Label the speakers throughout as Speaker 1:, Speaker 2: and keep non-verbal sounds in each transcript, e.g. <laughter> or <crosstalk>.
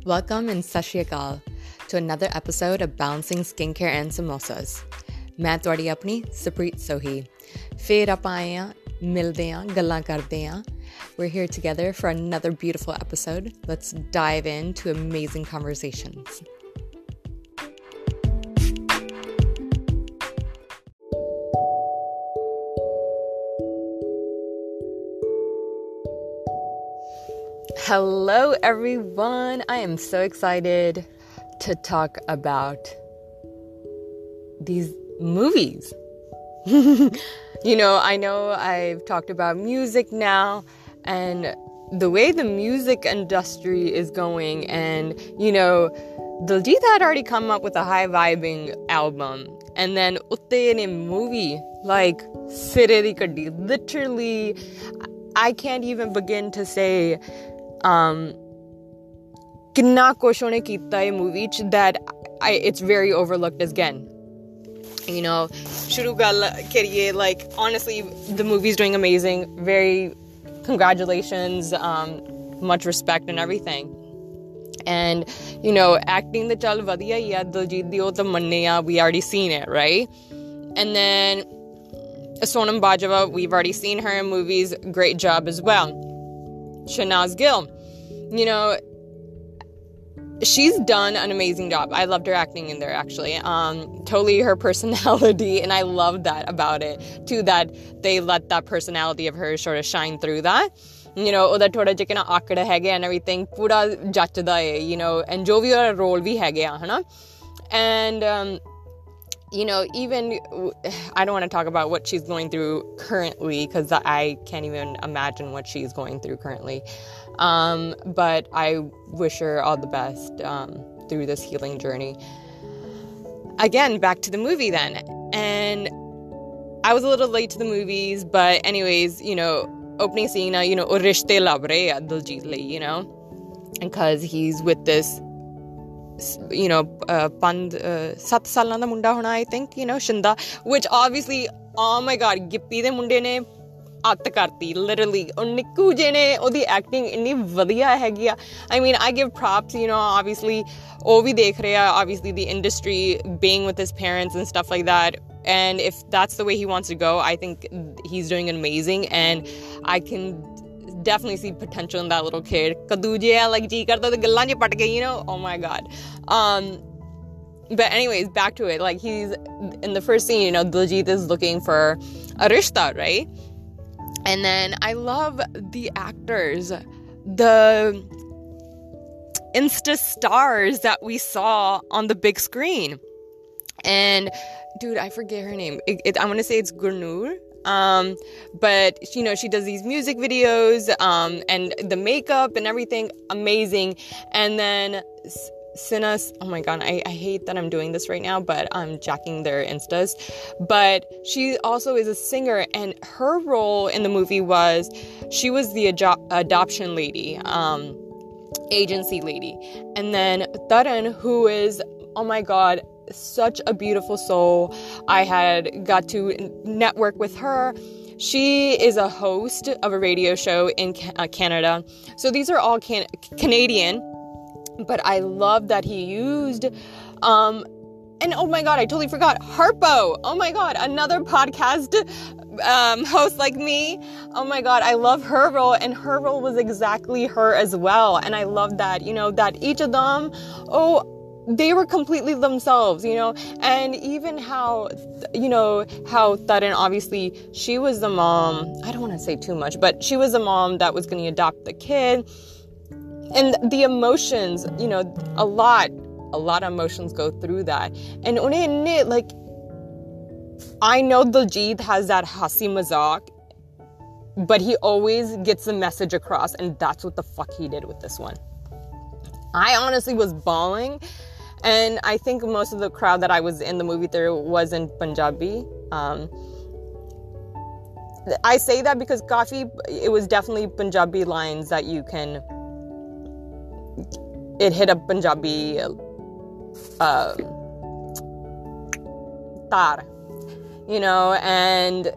Speaker 1: Welcome and Sashriyakal to another episode of Balancing Skincare and Samosas. ਮੈਂ ਤੁਹਾਡੀ ਆਪਣੀ ਸਪ੍ਰੀਤ ਸੋਹੀ ਫੇਰ ਆਪਾਂ ਆਏ ਆ ਮਿਲਦੇ ਆ ਗੱਲਾਂ ਕਰਦੇ ਆ We're here together for another beautiful episode. Let's dive into amazing conversations. Hello, everyone. I am so excited to talk about these movies. <laughs> you know, I know I've talked about music now and the way the music industry is going, and you know, Diljit had already come up with a high vibing album, and then Utte in a movie like Siredi Kaddi. Literally, I can't even begin to say ਕਿੰਨਾ ਕੁਛ ਉਹਨੇ ਕੀਤਾ ਇਹ movie ਚ that I, it's very overlooked again you know ਸ਼ੁਰੂ ਗੱਲ ਕਰੀਏ like honestly the movie's doing amazing very congratulations um much respect and everything and you know acting the chal vadiya hi hai diljit di oh manne we already seen it right and then Sonam Bajwa, we've already seen her in movies. Great job as well. Shehnaaz Gill. You know, she's done an amazing job. I loved her acting in there actually. Um, totally her <laughs> personality, and I love that about it too. That they let that personality of hers sort of shine through that. you know, ਉਹਦਾ ਥੋੜਾ ਜਿਹਾ ਨਾ ਆਕੜ ਹੈਗੇ and everything ਪੂਰਾ ਜੱਚਦਾ ਏ you نو and ਜੋ ਵੀ ਉਹਦਾ ਰੋਲ ਵੀ ਹੈਗੇ ਆ ਹਨਾ and you know, even I don't want to talk about what she's going through currently because I can't even imagine what she's going through currently. Um, but I wish her all the best um, through this healing journey. Again, back to the movie then. And I was a little late to the movies, but, anyways, you know, opening scene, you know, Rishte Labre Diljit you know, because he's with this you know, uh, ਪੰਜ ਸੱਤ ਸਾਲਾਂ ਦਾ ਮੁੰਡਾ ਹੋਣਾ I think you نو Shinda which obviously oh my god Gippy ਦੇ ਮੁੰਡੇ ਨੇ ਅੱਤ ਕਰਤੀ ਲਿਟਰਲੀ ਉਹ ਨਿੱਕੂ ਜੇ ਨੇ ਉਹਦੀ ਐਕਟਿੰਗ ਇੰਨੀ ਵਧੀਆ ਹੈਗੀ ਆ I mean I give ਪ੍ਰੌਪਸ you نو obviously ਉਹ ਵੀ ਦੇਖ ਰਿਹਾ obviously the industry being with his parents and stuff like that and if that's the way he wants to go i think he's doing amazing and i can definitely see potential in that little kid. Kaduje like ji karta the gallan pat you know? Oh my god. Um but anyways, back to it. Like he's in the first scene, you know, Diljit is looking for a rishta, right? And then I love the actors, the Insta stars that we saw on the big screen. And dude, I forget her name. It, it, I'm gonna say it's Gurnur um but you know she does these music videos um and the makeup and everything amazing and then Sinas, oh my god, I, I hate that I'm doing this right now, but I'm jacking their instas. But she also is a singer, and her role in the movie was she was the ado- adoption lady, um, agency lady. And then Taran, who is, oh my god, such a beautiful soul. I had got to network with her. She is a host of a radio show in uh, Canada. So these are all can- Canadian, but I love that he used. Um, and oh my god, I totally forgot Harpo. Oh my god, another podcast um, host like me. Oh my god, I love her role, and her role was exactly her as well. And I love that, you know, that each of them, oh, they were completely themselves, you know, and even how, you know, how Taran obviously she was the mom. I don't want to say too much, but she was the mom that was going to adopt the kid, and the emotions, you know, a lot, a lot of emotions go through that, and unhe like, I know Diljit has that hasi mazak. But he always gets the message across, and that's what the fuck he did with this one. I honestly was bawling and I think most of the crowd that I was in the movie theater was in Punjabi. Um, I say that because coffee, it was definitely Punjabi lines that you can. It hit a Punjabi uh, tar, you know, and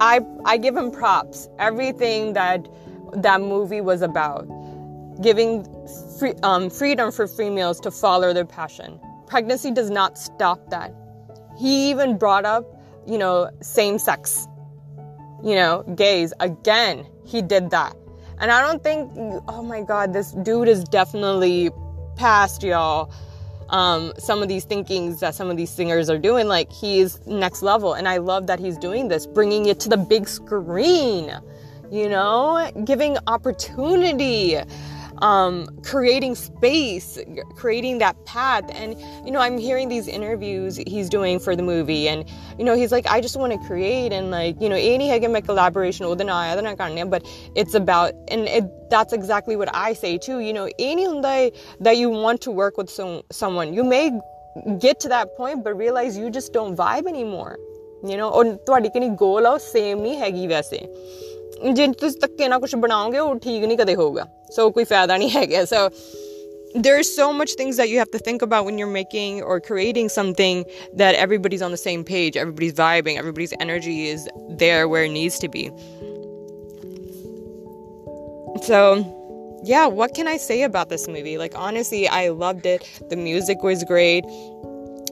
Speaker 1: I I give him props. Everything that that movie was about, giving free, um, freedom for females to follow their passion. Pregnancy does not stop that. He even brought up, you know, same sex, you know, gays. Again, he did that. And I don't think, oh my God, this dude is definitely past y'all. Um, some of these thinkings that some of these singers are doing, like he's next level. And I love that he's doing this, bringing it to the big screen, you know, giving opportunity um, creating space, creating that path. And, you know, I'm hearing these interviews he's doing for the movie. And, you know, he's like, I just want to create and like, you know, any my collaboration with but it's about, and it, that's exactly what I say too. You know, any that you want to work with some, someone, you may get to that point, but realize you just don't vibe anymore. You know, or ਤੁਹਾਡੀ ਕਿਹੜੀ ਗੋਲ ਆ ਉਹ same ਨਹੀਂ ਹੈਗੀ ਵੈਸੇ ਜੇ ਤੁਸੀਂ ਧੱਕੇ ਨਾਲ ਕੁਝ ਬਣਾਓਗੇ ਉਹ ਠੀਕ ਨਹੀਂ ਕਦੇ ਹੋਊਗਾ ਸੋ ਕੋਈ ਫਾਇਦਾ ਨਹੀਂ ਹੈਗਾ ਸੋ <laughs> there's so much things that you have to think about when you're making or creating something that everybody's on the same page everybody's vibing everybody's energy is there where it needs to be so yeah what can i say about this movie like honestly i loved it the music was great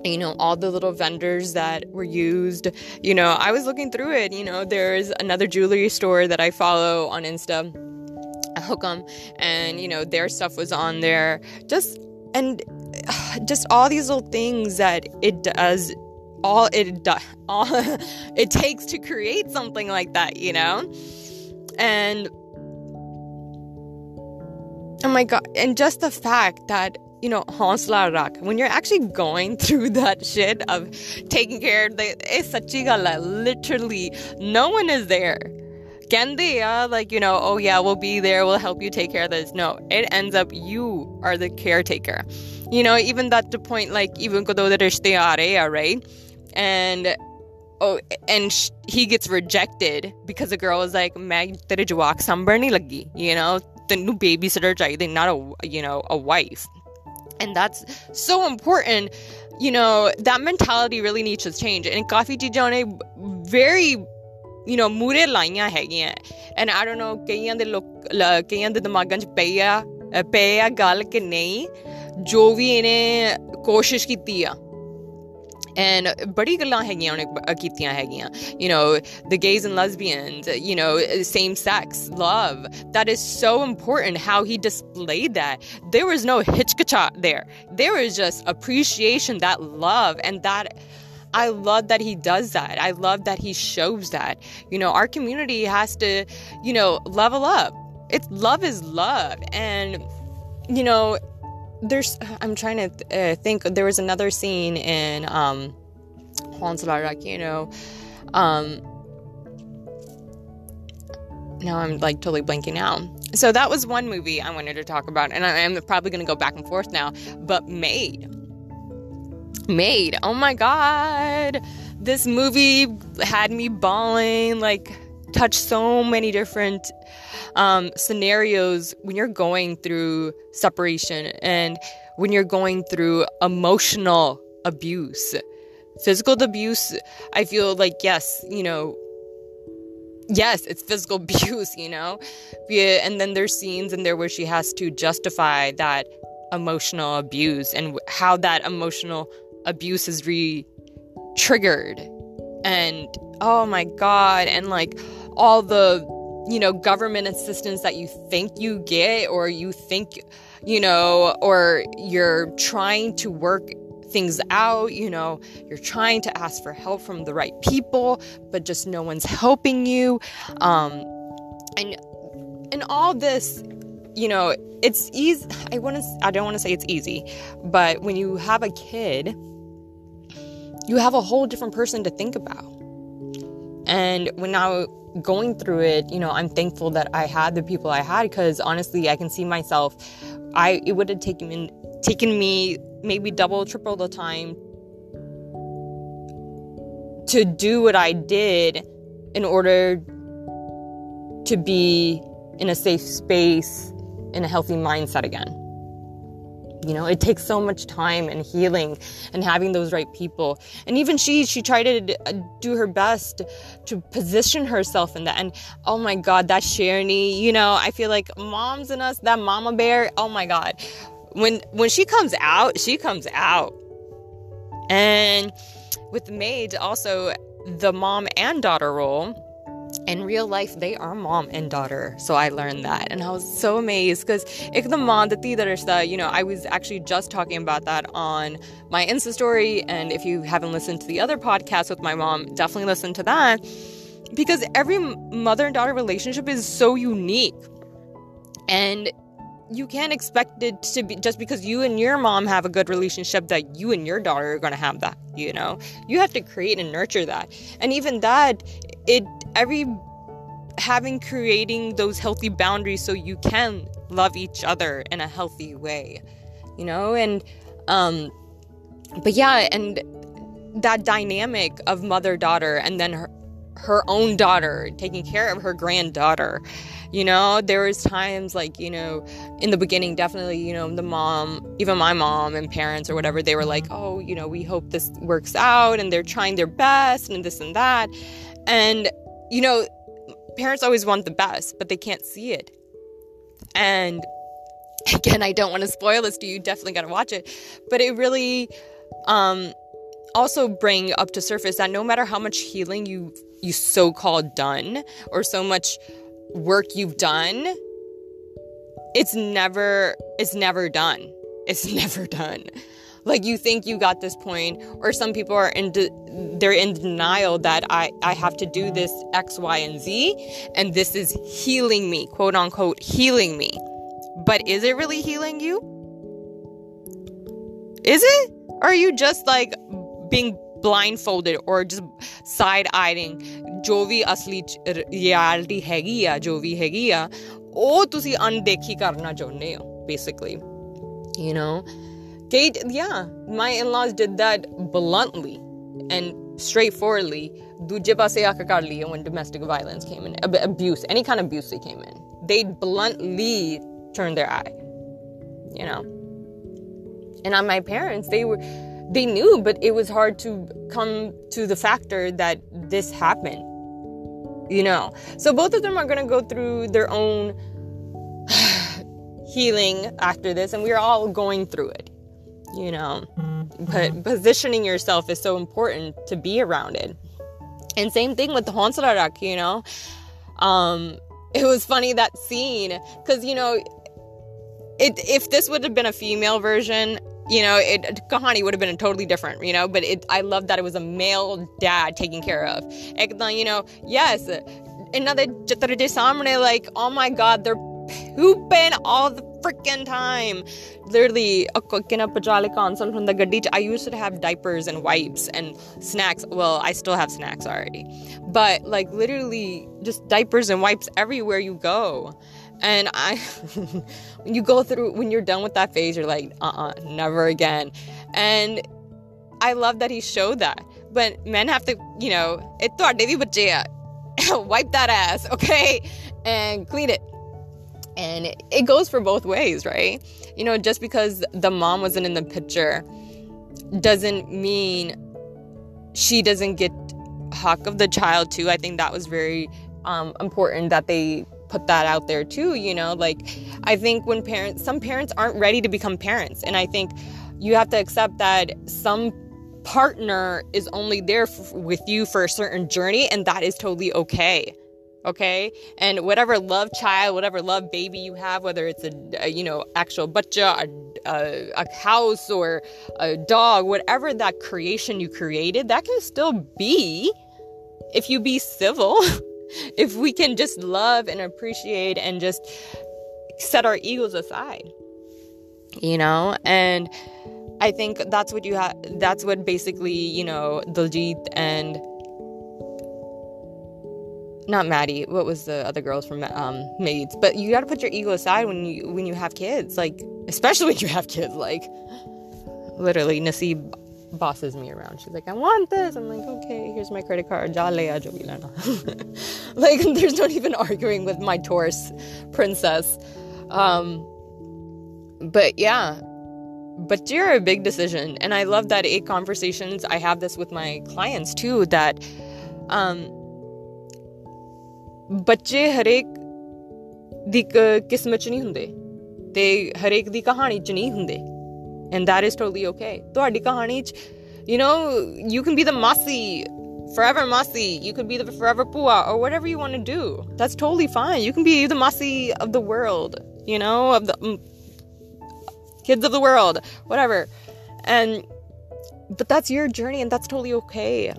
Speaker 1: you know all the little vendors that were used you know i was looking through it you know there's another jewelry store that i follow on insta Hookem, and you know their stuff was on there just and <sighs> just all these little things that it does all it does <laughs> all it takes to create something like that you know and oh my god and just the fact that you know, hausla rak. When you're actually going <laughs> through that shit of taking care of the, it's literally, no one is there. Candia, uh, like, you know, oh yeah, we'll be there, we'll help you take care of this. No, it ends up you are the caretaker. You know, even that the point, like, even though there's the area, right? And oh, and sh- he gets rejected because the girl is like, Meg, tere jawak sambarni lagi, you know, the new babysitter chahiye, not a, you know, a wife. And that's so important. You know, that mentality really needs to change. And Coffee Dijone very you know ਮੂਰੇ ਲਾਈਆਂ ਹੈਗੀਆਂ and i don't know ਕਈਆਂ ਦੇ ਲੋਕ ਕਈਆਂ ਦੇ ਦਿਮਾਗਾਂ 'ਚ ਪਈ ਆ ਪਈ ਆ ਗੱਲ ਕਿ ਨਹੀਂ ਜੋ ਵੀ ਇਹਨੇ ਕੋਸ਼ਿਸ਼ ਕੀਤੀ ਆ and ਬੜੀ ਗੱਲਾਂ ਹੈਗੀਆਂ ਉਹਨੇ ਕੀਤੀਆਂ ਹੈਗੀਆਂ you know the gays and lesbians you know same sex love that is so important how he displayed that there was no hitchkacha there there was just appreciation that love and that I love that he does that. I love that he shows that. You know, our community has to, you know, level up. It's love is love. And, you know, there's i'm trying to uh, think there was another scene in um Honsala Raka, you know um now i'm like totally blanking out so that was one movie i wanted to talk about and I, am probably going to go back and forth now but Maid Maid oh my god this movie had me bawling like touched so many different um, scenarios when you're going through separation and when you're going through emotional abuse. Physical abuse, I feel like, yes, you know, yes, it's physical <laughs> abuse, you know? And then there's scenes in there where she has to justify that emotional abuse and how that emotional abuse is re triggered. And oh my God, and like all the you know, government assistance that you think you get or you think, you know, or you're trying to work things out, you know, you're trying to ask for help from the right people, but just no one's helping you. Um and and all this, you know, it's easy I want to I don't want to say it's easy, but when you have a kid, you have a whole different person to think about. And when I going through it, you know, I'm thankful that I had the people I had because honestly, I can see myself. I it would have taken taken me maybe double, triple the time to do what I did in order to be in a safe space in a healthy mindset again. you know it takes so much time and healing and having those right people. And even she she tried to uh, do her best to position herself in that. And oh my god that Sharni you know I feel like moms in us that mama bear oh my god. When when she comes out she comes out. And with the maid also the mom and daughter role in real life they are mom and daughter. So i learned that and i was so amazed because Ik the Mondi Darsa, you know i was actually just talking about that on my insta story and if you haven't listened to the other podcast with my mom definitely listen to that because every mother and daughter relationship is so unique. And you can't expect it to be just because you and your mom have a good relationship that you and your daughter are going to have that you know? You have to create and nurture that. And even that it every having creating those healthy boundaries so you can love each other in a healthy way you know? And um but yeah and that dynamic of mother daughter and then her her own daughter taking care of her granddaughter you know there was times like you know in the beginning definitely you know the mom even my mom and parents or whatever they were like oh you know we hope this works out and they're trying their best and this and that and you know, parents always want the best, but they can't see it. And <laughs> again, I don't want to spoil this to you. Definitely got to watch it. But it really um, also bring up to surface that no matter how much healing you you so-called done or so much work you've done, it's never it's never done. It's <laughs> never done. Like you think you got this point or some people are in de- they're in denial that I I have to do this x y and z and this is healing me quote unquote healing me. But is it really healing you? Is it? Or are you just like being blindfolded or just side eyeing ਜੋ ਵੀ ਅਸਲੀ reality ਹੈਗੀ ਆ ਜੋ ਵੀ ਹੈਗੀ ਆ ਉਹ ਤੁਸੀਂ ਅਣਦੇਖੀ ਕਰਨਾ ਚਾਹੁੰਦੇ ਹੋ basically you know they, yeah, my in laws did that bluntly and straightforwardly. when domestic violence came in, abuse, any kind of abuse that came in. They bluntly turned their eye, you know. And on my parents, they were, they knew, but it was hard to come to the factor that this happened, you know. So both of them are going to go through their own <sighs> healing after this, and we're all going through it you know? But positioning yourself is so important to be around it. And same thing with the Honsala Raka, you know? Um it was funny that scene because you know it if this would have been a female version you know it kahani would have been totally different you know but it i love that it was a male dad taking care of And, you know yes another like oh my god they're pooping all the freaking time. Literally. I used to have diapers and wipes and snacks. Well, I still have snacks already, but like literally just diapers and wipes everywhere you go. And I, when <laughs> you go through, when you're done with that phase, you're like, uh uh-uh, uh never again. And I love that he showed that. But men have to, you know, <laughs> wipe that ass, <laughs> okay? And clean it and it, goes for both ways, right? You know, just because the mom wasn't in the picture doesn't mean she doesn't get hawk of the child too. I think that was very um, important that they put that out there too. You know, like I think when parents, some parents aren't ready to become parents, and I think you have to accept that some partner is only there f- with you for a certain journey, and that is totally okay okay and whatever love child whatever love baby you have whether it's a, a you know actual butcha a, a, a, house or a dog whatever that creation you created that can still be if you be civil <laughs> <laughs> if we can just love and appreciate and just set our egos aside you know and i think that's what you have that's what basically you know Diljit and not Maddie. What was the other girls from um, Maids? But you got to put your ego aside when you when you have kids, like especially when you have kids. Like literally, Nasib bosses me around. She's like, "I want this." I'm like, "Okay, here's my credit card." <laughs> like <laughs> there's not even arguing with my Taurus princess. Um, but yeah, but you're a big decision and i love that eight conversations i have this with my clients too that um ਬੱਚੇ ਹਰੇਕ ਦੀ ਕਿਸਮਤ ਚ ਨਹੀਂ ਹੁੰਦੇ ਤੇ ਹਰੇਕ ਦੀ ਕਹਾਣੀ ਚ ਨਹੀਂ ਹੁੰਦੇ and that is totally okay ਤੁਹਾਡੀ ਕਹਾਣੀ ਚ you know you can be the masi forever masi you could be the forever pua or whatever you want to do that's totally fine you can be the masi of the world you know of the um, kids of the world whatever and but that's your journey and that's totally okay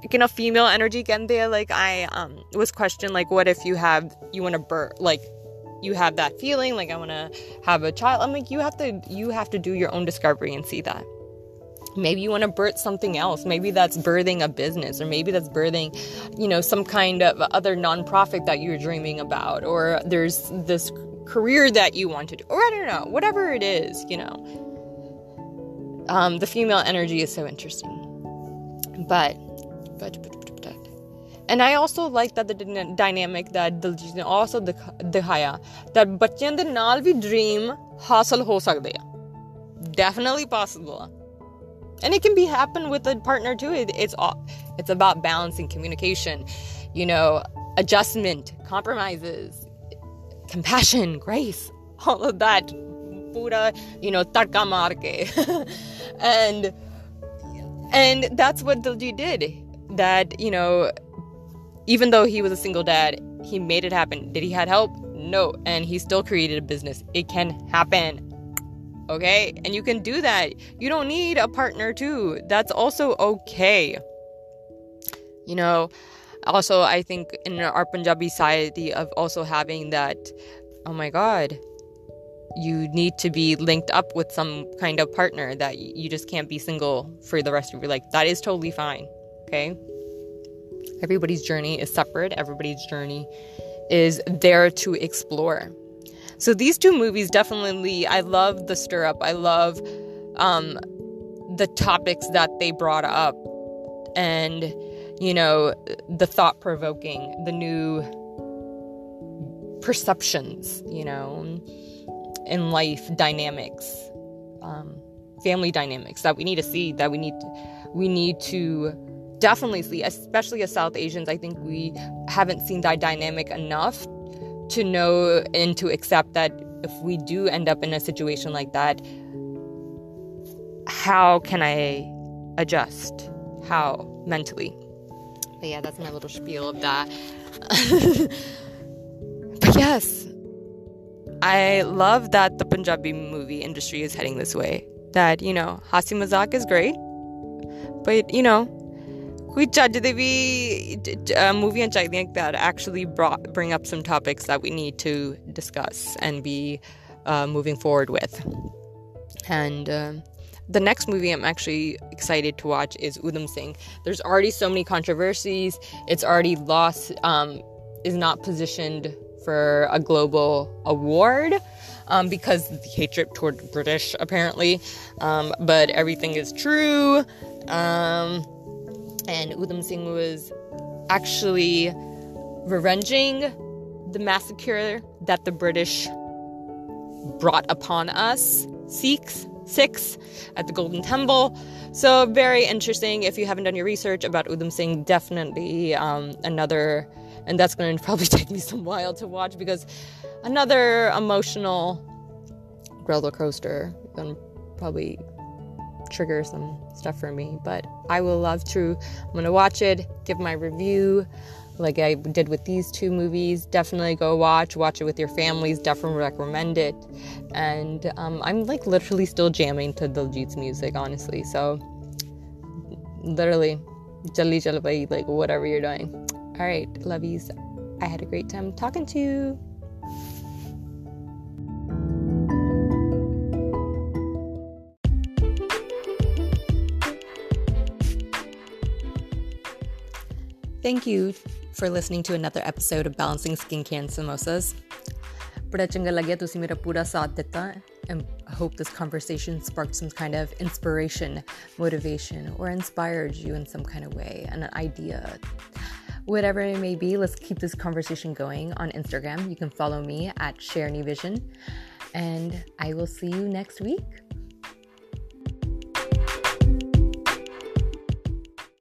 Speaker 1: like in a female energy again there like i um was questioned like what if you have you want to birth like you have that feeling like i want to have a child i'm like you have to you have to do your own discovery and see that. Maybe you want to birth something else. Maybe that's birthing a business or maybe that's birthing you know some kind of other nonprofit that you're dreaming about or there's this career that you want to do or i don't know whatever it is you know. Um, the female energy is so interesting. But and I also like that the dynamic that Diljit ਨੇ also that that ਬੱਚਿਆਂ we dream ਵੀ dream ਹਾਸਲ ਹੋ ਸਕਦੇ and it can be happen with a partner too it, it's all it's about balancing communication you know adjustment compromises compassion grace all of that pura you know tarka marke <laughs> and and that's what Diljit did that you know even though he was a single dad, he made it happen. Did he had help? No, and he still created a business. It can happen. Okay? And you can do that. You don't need a partner too. That's also okay. You know, also I think in our Punjabi society of also having that oh my god, you need to be linked up with some kind of partner that you just can't be single for the rest of your life. That is totally fine okay? Everybody's journey is separate, everybody's journey is there to explore. So these two movies definitely, I love the stir up. I love um, the topics that they brought up and, you know, the thought provoking, the new perceptions, you know, in life dynamics, um, family dynamics that we need to see, that we need we need to definitely see, especially as South Asians, I think we haven't seen that dynamic enough to know and to accept that if we do end up in a situation like that, how can I adjust? How mentally? But yeah, that's my little spiel of that. <laughs> but yes, I love that the Punjabi movie industry is heading this way. That, you know, Hasi Mazak is great, but, you know, ਕੋਈ ਚੱਜ ਦੇ ਵੀ ਮੂਵੀਆਂ ਚਾਹੀਦੀਆਂ that actually brought, bring up some topics that we need to discuss and be uh, moving forward with. And uh, the next movie I'm actually excited to watch is Udham Singh. There's already so many controversies. It's already lost, um, is not positioned for a global award. Um, because the hatred toward British, apparently. Um, but everything is true. Um, and Udham Singh was actually revenging the massacre that the British brought upon us, Sikhs, Sikhs, at the Golden Temple. So, very interesting. If you haven't done your research about Udham Singh, definitely um, another, and that's going <laughs> to probably take me some while to watch because another emotional roller coaster. Gonna probably trigger some stuff for me. But I will love to. I'm gonna watch it, give my review, like I did with these two movies. Definitely go watch. Watch it with your families. Definitely recommend it. And um, I'm like literally still jamming to Diljit's music, honestly. So literally, jalli jalbai, like whatever you're doing. All right, love yous. I had a great time talking to you. Thank you for listening to another episode of Balancing Skincare and Samosas. ਬੜਾ ਚੰਗਾ ਲੱਗਿਆ ਤੁਸੀਂ ਮੇਰਾ ਪੂਰਾ ਸਾਥ ਦਿੱਤਾ and I hope this conversation sparked some kind of inspiration, motivation, or inspired you in some kind of way, an idea. Whatever it may be, let's keep this conversation going on Instagram. You can follow me at Sharony Vision, and I will see you next week.